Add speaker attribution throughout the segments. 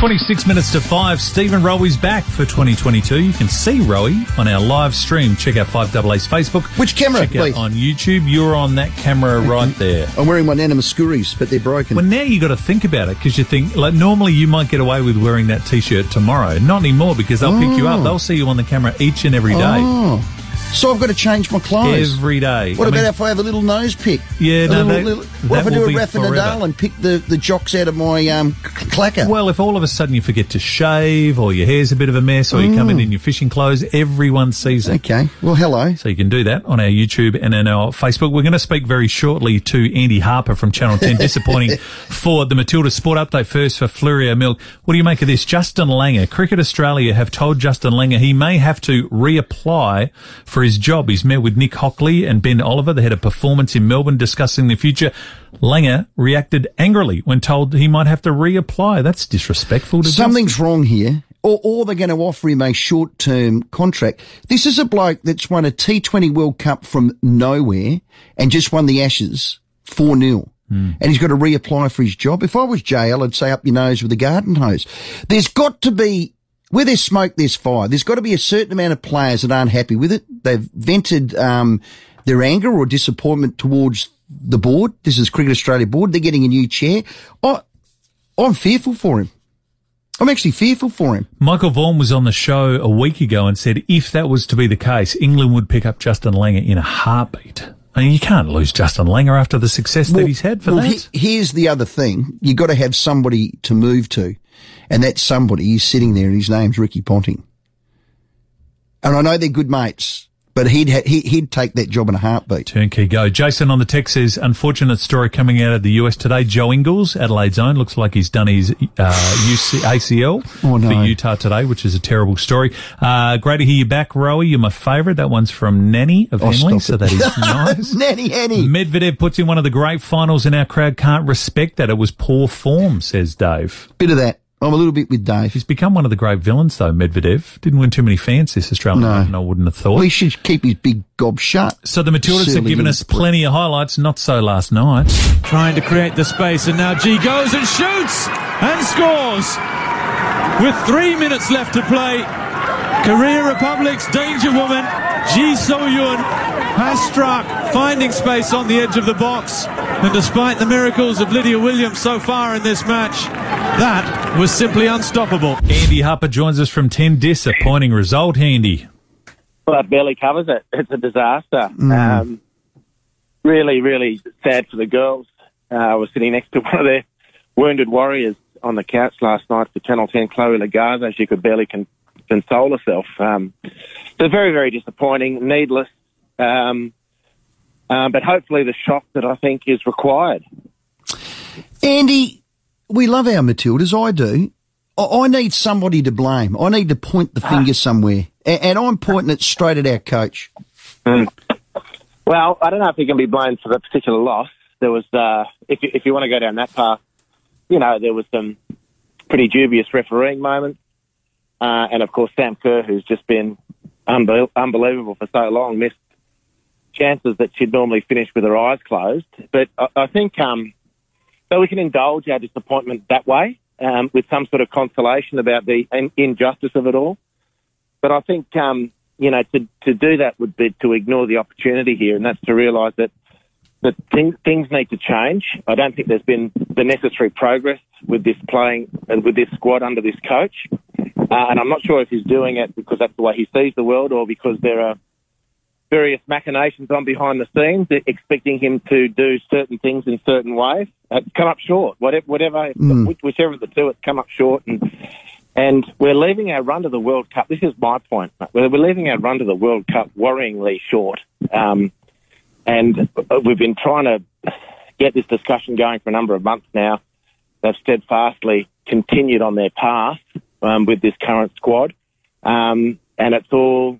Speaker 1: 26 minutes to 5. Stephen Rowe's back for 2022. You can see Rowe on our live stream. Check out 5AA's Facebook.
Speaker 2: Which camera,
Speaker 1: Check
Speaker 2: please?
Speaker 1: out on YouTube. You're on that camera right there.
Speaker 2: I'm wearing my Nana Mouskouris, but they're broken.
Speaker 1: Well, now you got to think about it because you think, like, normally you might get away with wearing that t shirt tomorrow. Not anymore because they'll pick you up. Oh. They'll see you on the camera each and every day.
Speaker 2: Oh. So I've got to change my clothes.
Speaker 1: Every day.
Speaker 2: what
Speaker 1: I
Speaker 2: about
Speaker 1: mean,
Speaker 2: if I have a little nose pick?
Speaker 1: Yeah,
Speaker 2: A
Speaker 1: no,
Speaker 2: little-
Speaker 1: that-
Speaker 2: little-
Speaker 1: that
Speaker 2: what if I do a Rafa Nadal and pick the, the jocks out of my um, clacker?
Speaker 1: Well, if all of a sudden you forget to shave or your hair's a bit of a mess or you come in in your fishing clothes, everyone sees it.
Speaker 2: okay. Well, hello.
Speaker 1: So you can do that on our YouTube and on our Facebook. We're going to speak very shortly to Andy Harper from Channel 10. Disappointing for the Matilda Sport Update first for Fleurieu Milk. What do you make of this? Justin Langer, Cricket Australia have told Justin Langer he may have to reapply for his job. He's met with Nick Hockley and Ben Oliver, the head of performance in Melbourne, discussing the future. Langer reacted angrily when told he might have to reapply. That's disrespectful to Justin.
Speaker 2: Something's wrong here. Or, or they're going to offer him a short-term contract. This is a bloke that's won a T20 World Cup from nowhere and just won the Ashes 4-0. Hmm. And he's got to reapply for his job. If I was JL, I'd say up your nose with a garden hose. There's got to be, where there's smoke, there's fire. There's got to be a certain amount of players that aren't happy with it. They've vented, um, their anger or disappointment towards the board. This is Cricket Australia board. They're getting a new chair. I, I'm fearful for him. I'm actually fearful for him.
Speaker 1: Michael Vaughan was on the show a week ago and said if that was to be the case, England would pick up Justin Langer in a heartbeat. I mean, you can't lose Justin Langer after the success that he's had for
Speaker 2: well,
Speaker 1: that.
Speaker 2: he- here's the other thing. you've got to have somebody to move to. And that somebody is sitting there and his name's Ricky Ponting. And I know they're good mates, but he'd, ha- he, he'd take that job in a heartbeat.
Speaker 1: Turnkey go. Jason on the text says, unfortunate story coming out of the US today. Joe Ingles, Adelaide's own, looks like he's done his uh, UC, ACL
Speaker 2: Oh, no.
Speaker 1: for Utah today, which is a terrible story. Uh, great to hear you back, Rowie. You're my favourite. That one's from Nanny of
Speaker 2: Oh,
Speaker 1: Henley, so
Speaker 2: it.
Speaker 1: that is nice.
Speaker 2: Nanny Henny.
Speaker 1: Medvedev puts in one of the great finals and our crowd can't respect that. It was poor form, says Dave.
Speaker 2: Bit of that. I'm a little bit with Dave.
Speaker 1: He's become one of the great villains, though, Medvedev. Didn't win too many fans this Australian
Speaker 2: No.
Speaker 1: Open, I wouldn't have thought.
Speaker 2: Well, he should keep his big gob shut.
Speaker 1: so the Matildas have given us plenty of highlights, not so last night.
Speaker 3: trying to create the space, and now G goes and shoots and scores with three minutes left to play. Korea Republic's danger woman, Ji So-yun, has struck, finding space on the edge of the box. And despite the miracles of Lydia Williams so far in this match, that was simply unstoppable.
Speaker 1: Andy Harper joins us from 10. Disappointing result, Andy.
Speaker 4: Well, that barely covers it. It's a disaster. Um, really, really sad for the girls. Uh, I was sitting next to one of their wounded warriors on the couch last night for Channel 10, Chloe Logarzo. She could barely con- console herself. Um, so very, very disappointing, needless. Um, uh, but hopefully the shock that I think is required.
Speaker 2: Andy, we love our Matildas. I do. I, I need somebody to blame. I need to point the finger somewhere. A- and I'm pointing it straight at our coach.
Speaker 4: Well, I don't know if he can be blamed for the particular loss. There was, uh, if you, if you want to go down that path, you know, there was some pretty dubious refereeing moments, uh, and of course Sam Kerr, who's just been unbel- unbelievable for so long, missed chances that she'd normally finish with her eyes closed. But I, I think um, so we can indulge our disappointment that way um, with some sort of consolation about the in- injustice of it all. But I think, um, you know, to, to do that would be to ignore the opportunity here, and that's to realise that that things, things need to change. I don't think there's been the necessary progress with this playing with this squad under this coach. Uh, and I'm not sure if he's doing it because that's the way he sees the world or because there are various machinations on behind the scenes expecting him to do certain things in certain ways. It's come up short. Whatever, whatever which- whichever of the two, it's come up short. And and we're leaving our run to the World Cup. This is my point. We're, we're leaving our run to the World Cup worryingly short. Um, and we've been trying to get this discussion going for a number of months now. They've steadfastly continued on their path um, with this current squad, um, and it's all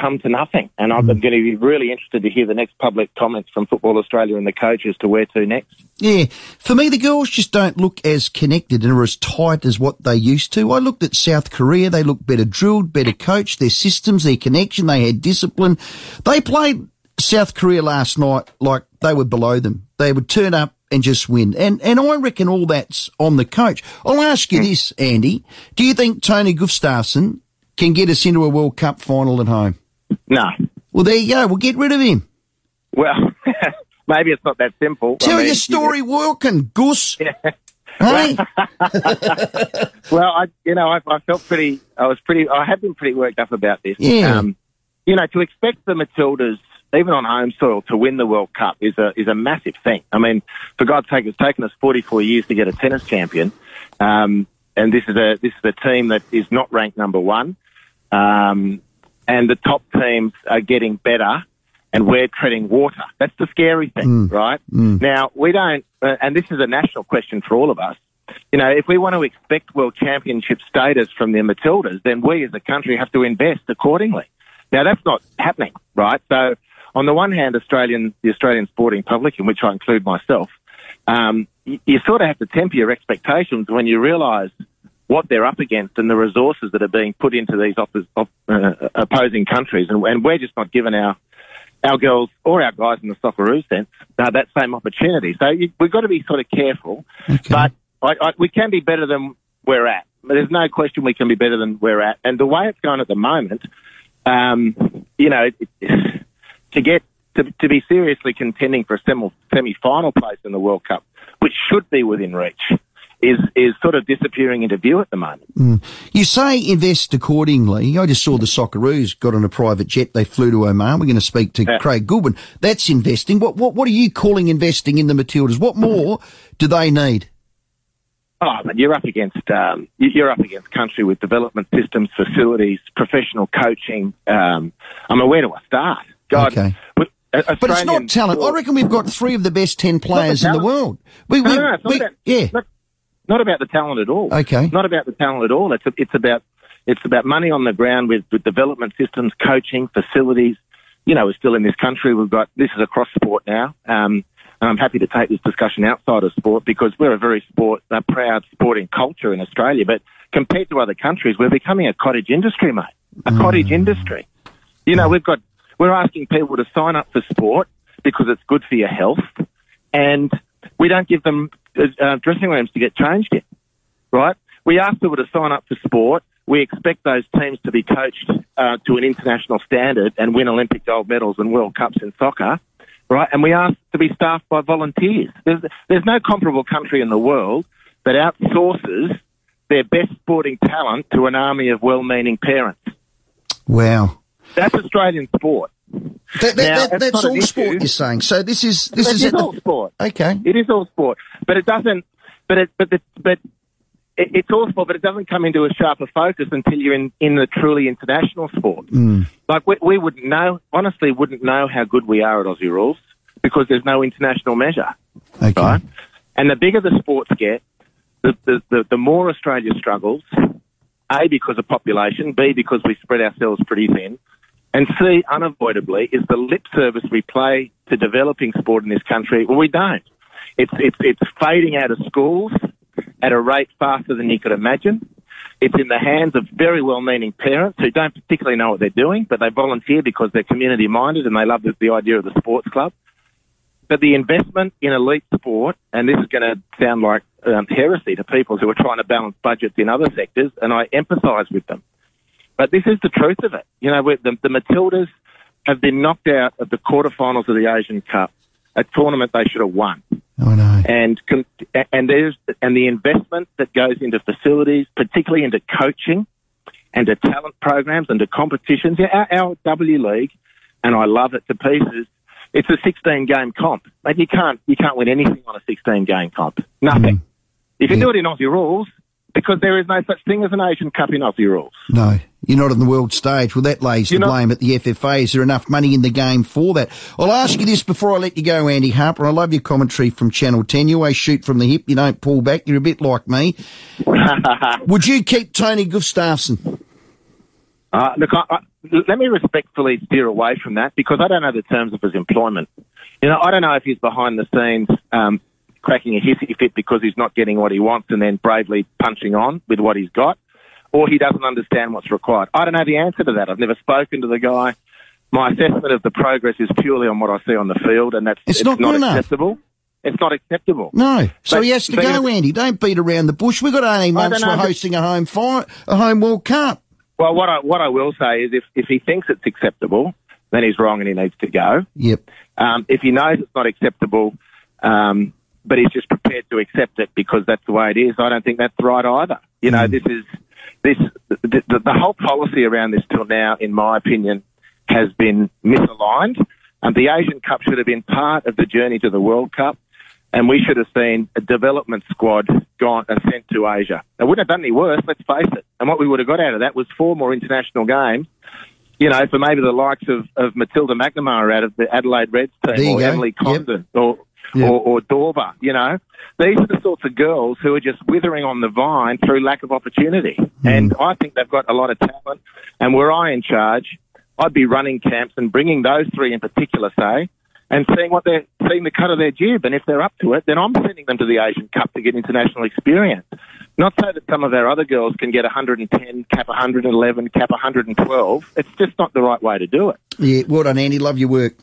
Speaker 4: come to nothing. And I'm mm. going to be really interested to hear the next public comments from Football Australia and the coaches to where to next.
Speaker 2: Yeah. For me, the girls just don't look as connected and are as tight as what they used to. I looked at South Korea. They look better drilled, better coached, their systems, their connection. They had discipline. They played South Korea last night like they were below them. They would turn up and just win. And and I reckon all that's on the coach. I'll ask you hmm. this, Andy. Do you think Tony Gustavsson can get us into a World Cup final at home?
Speaker 4: No.
Speaker 2: Well, there you go. We'll get rid of him.
Speaker 4: Well, maybe it's not that simple.
Speaker 2: Tell
Speaker 4: I mean,
Speaker 2: your story working, Gus. Hey?
Speaker 4: Well, I, you know, I, I felt pretty. I was pretty. I have been pretty worked up about this.
Speaker 2: Yeah.
Speaker 4: Um, you know, to expect the Matildas, even on home soil, to win the World Cup is a is a massive thing. I mean, for God's sake, it's taken us 44 years to get a tennis champion, um, and this is a this is a team that is not ranked number one, um, and the top teams are getting better. And we're treading water. That's the scary thing, right? Now, we don't, uh, and this is a national question for all of us you know, if we want to expect world championship status from the Matildas, then we as a country have to invest accordingly. Now that's not happening, right? So on the one hand, Australian, the Australian sporting public, in which I include myself, um, you, you sort of have to temper your expectations when you realise what they're up against and the resources that are being put into these uh, opposing countries, and, and we're just not given our our girls or our guys in the Socceroo sense uh, that same opportunity. So you, we've got to be sort of careful, but I, I, we can be better than we're at. There's no question we can be better than we're at. And the way it's going at the moment, um, you know, it, it, to get to, to be seriously contending for a semi-final place in the World Cup, which should be within reach, is is sort of disappearing into view at the moment.
Speaker 2: You say invest accordingly. I just saw the Socceroos got on a private jet. They flew to Oman. We're going to speak to
Speaker 4: Yeah.
Speaker 2: Craig Goodwin. That's investing. What, what, what are you calling investing in the Matildas? What more do they need?
Speaker 4: Oh, but you're up against um, you- you're up against country with development systems, facilities, professional coaching. Um, I mean, where do I start? God,
Speaker 2: Okay.
Speaker 4: with- a-
Speaker 2: But it's not
Speaker 4: Australian
Speaker 2: talent. I reckon we've got three of the best ten players in the world. We, we,
Speaker 4: no, no,
Speaker 2: we- yeah.
Speaker 4: Not about the talent at all.
Speaker 2: Okay.
Speaker 4: Not about the talent at all. It's it's about it's about money on the ground with, with development systems, coaching, facilities. You know, we're still in this country. We've got this is across sport now. Um, and I'm happy to take this discussion outside of sport because we're a very sport, a proud sporting culture in Australia. But compared to other countries, we're becoming a cottage industry, mate. A cottage industry. You know, we've got we're asking people to sign up for sport because it's good for your health, and we don't give them uh, dressing rooms to get changed in. Right? We ask people to sign up for sport. We expect those teams to be coached uh, to an international standard and win Olympic gold medals and World Cups in soccer. Right? And we ask to be staffed by volunteers. There's, there's no comparable country in the world that outsources their best sporting talent to an army of well-meaning parents.
Speaker 2: Wow.
Speaker 4: That's Australian sport.
Speaker 2: That, that,
Speaker 4: Now,
Speaker 2: that, that's all sport you're saying. So this is this is
Speaker 4: is
Speaker 2: at the-
Speaker 4: all sport.
Speaker 2: okay.
Speaker 4: It is all sport, but it doesn't. But it, but the, but it, it's all sport, but it doesn't come into a sharper focus until you're in in the truly international sport. Mm. Like we, we wouldn't know, honestly, wouldn't know how good we are at Aussie rules because there's no international measure,
Speaker 2: Okay.
Speaker 4: right? And the bigger the sports get, the the, the, the more Australia struggles. A because of population, B because we spread ourselves pretty thin, and C unavoidably is the lip service we play to developing sport in this country. Well, we don't. It's it's it's fading out of schools at a rate faster than you could imagine. It's in the hands of very well-meaning parents who don't particularly know what they're doing, but they volunteer because they're community-minded and they love the, the idea of the sports club. But the investment in elite sport, and this is going to sound like um, heresy to people who are trying to balance budgets in other sectors, and I empathise with them. But this is the truth of it. You know, the, the Matildas have been knocked out of the quarterfinals of the Asian Cup, a tournament they should have won
Speaker 2: I know.
Speaker 4: and and there's and the investment that goes into facilities, particularly into coaching and to talent programs and to competitions. Our, our W League, and I love it to pieces. It's a 16 game comp. Like you can't you can't win anything on a 16 game comp. Nothing. Mm. If you can
Speaker 2: Yeah.
Speaker 4: do it in Aussie rules because there is no such thing as an Asian Cup in Aussie rules.
Speaker 2: No, you're not on the world stage. Well, that lays the
Speaker 4: You're not-
Speaker 2: blame at the FFA. Is there enough money in the game for that? I'll ask you this before I let you go, Andy Harper. I love your commentary from Channel 10. You always shoot from the hip. You don't pull back. You're a bit like me. Would you keep Tony Gustavsson?
Speaker 4: Uh, look, I, I, let me respectfully steer away from that because I don't know the terms of his employment. You know, I don't know if he's behind the scenes um, cracking a hissy fit because he's not getting what he wants and then bravely punching on with what he's got, or he doesn't understand what's required. I don't know the answer to that. I've never spoken to the guy. My assessment of the progress is purely on what I see on the field, and that's
Speaker 2: It's not good enough.
Speaker 4: acceptable. It's not acceptable.
Speaker 2: No. So
Speaker 4: But-
Speaker 2: he has to go, Andy. Don't beat around the bush. We've got 18 months for hosting a home fi- a home World Cup.
Speaker 4: Well, what I what I will say is, if if he thinks it's acceptable, then he's wrong and he needs to go.
Speaker 2: Yep.
Speaker 4: Um, if he knows it's not acceptable, um, but he's just prepared to accept it because that's the way it is, I don't think that's right either. You know, this is this the, the, the whole policy around this till now, in my opinion, has been misaligned. And the Asian Cup should have been part of the journey to the World Cup, and we should have seen a development squad gone uh, sent to Asia. It wouldn't have done any worse, let's face it. And what we would have got out of that was four more international games you know, for maybe the likes of, of Matilda McNamara out of the Adelaide Reds team, or
Speaker 2: go.
Speaker 4: Emily
Speaker 2: Yep.
Speaker 4: Condon, or,
Speaker 2: Yep.
Speaker 4: or or Dawber. You know, these are the sorts of girls who are just withering on the vine through lack of opportunity.
Speaker 2: Hmm.
Speaker 4: And I think they've got a lot of talent. And were I in charge, I'd be running camps and bringing those three in particular, say, and seeing what they're seeing the cut of their jib. And if they're up to it, then I'm sending them to the Asian Cup to get international experience. Not so that some of our other girls can get 110, cap 111, cap 112. It's just not the right way to do it.
Speaker 2: Yeah. Well done, Andy. Love your work.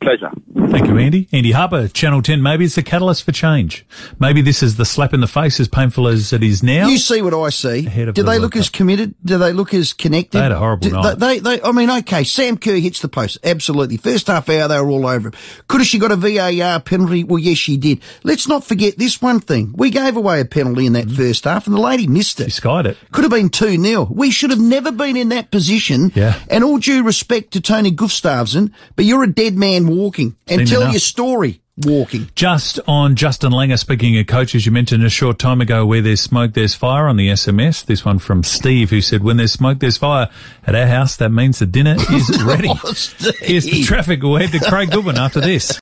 Speaker 4: Pleasure.
Speaker 1: Thank you, Andy. Andy Harper, Channel 10. Maybe it's the catalyst for change. Maybe this is the slap in the face, as painful as it is now.
Speaker 2: You see what I see.
Speaker 1: Ahead of
Speaker 2: Do
Speaker 1: the
Speaker 2: they
Speaker 1: World
Speaker 2: look as committed? Do they look as connected?
Speaker 1: They had a horrible
Speaker 2: Do-
Speaker 1: night.
Speaker 2: They, they, I mean, okay, Sam Kerr hits the post. Absolutely. First half hour, they were all over him. Could have she got a VAR penalty? Well, yes, she did. Let's not forget this one thing. We gave away a penalty in that mm-hmm. first half and the lady missed
Speaker 1: She
Speaker 2: it.
Speaker 1: skied it.
Speaker 2: Could have been 2 0. We should have never been in that position.
Speaker 1: Yeah.
Speaker 2: And all due respect to Tony Gustavsson, but you're a dead man walking. And
Speaker 1: Seen
Speaker 2: tell
Speaker 1: enough.
Speaker 2: your story walking.
Speaker 1: Just on Justin Langer, speaking of coaches, you mentioned a short time ago where there's smoke, there's fire on the SMS. This one from Steve who said, when there's smoke, there's fire. At our house, that means the dinner is ready.
Speaker 2: Oh,
Speaker 1: Here's the traffic. We'll head to Craig Goodwin after this.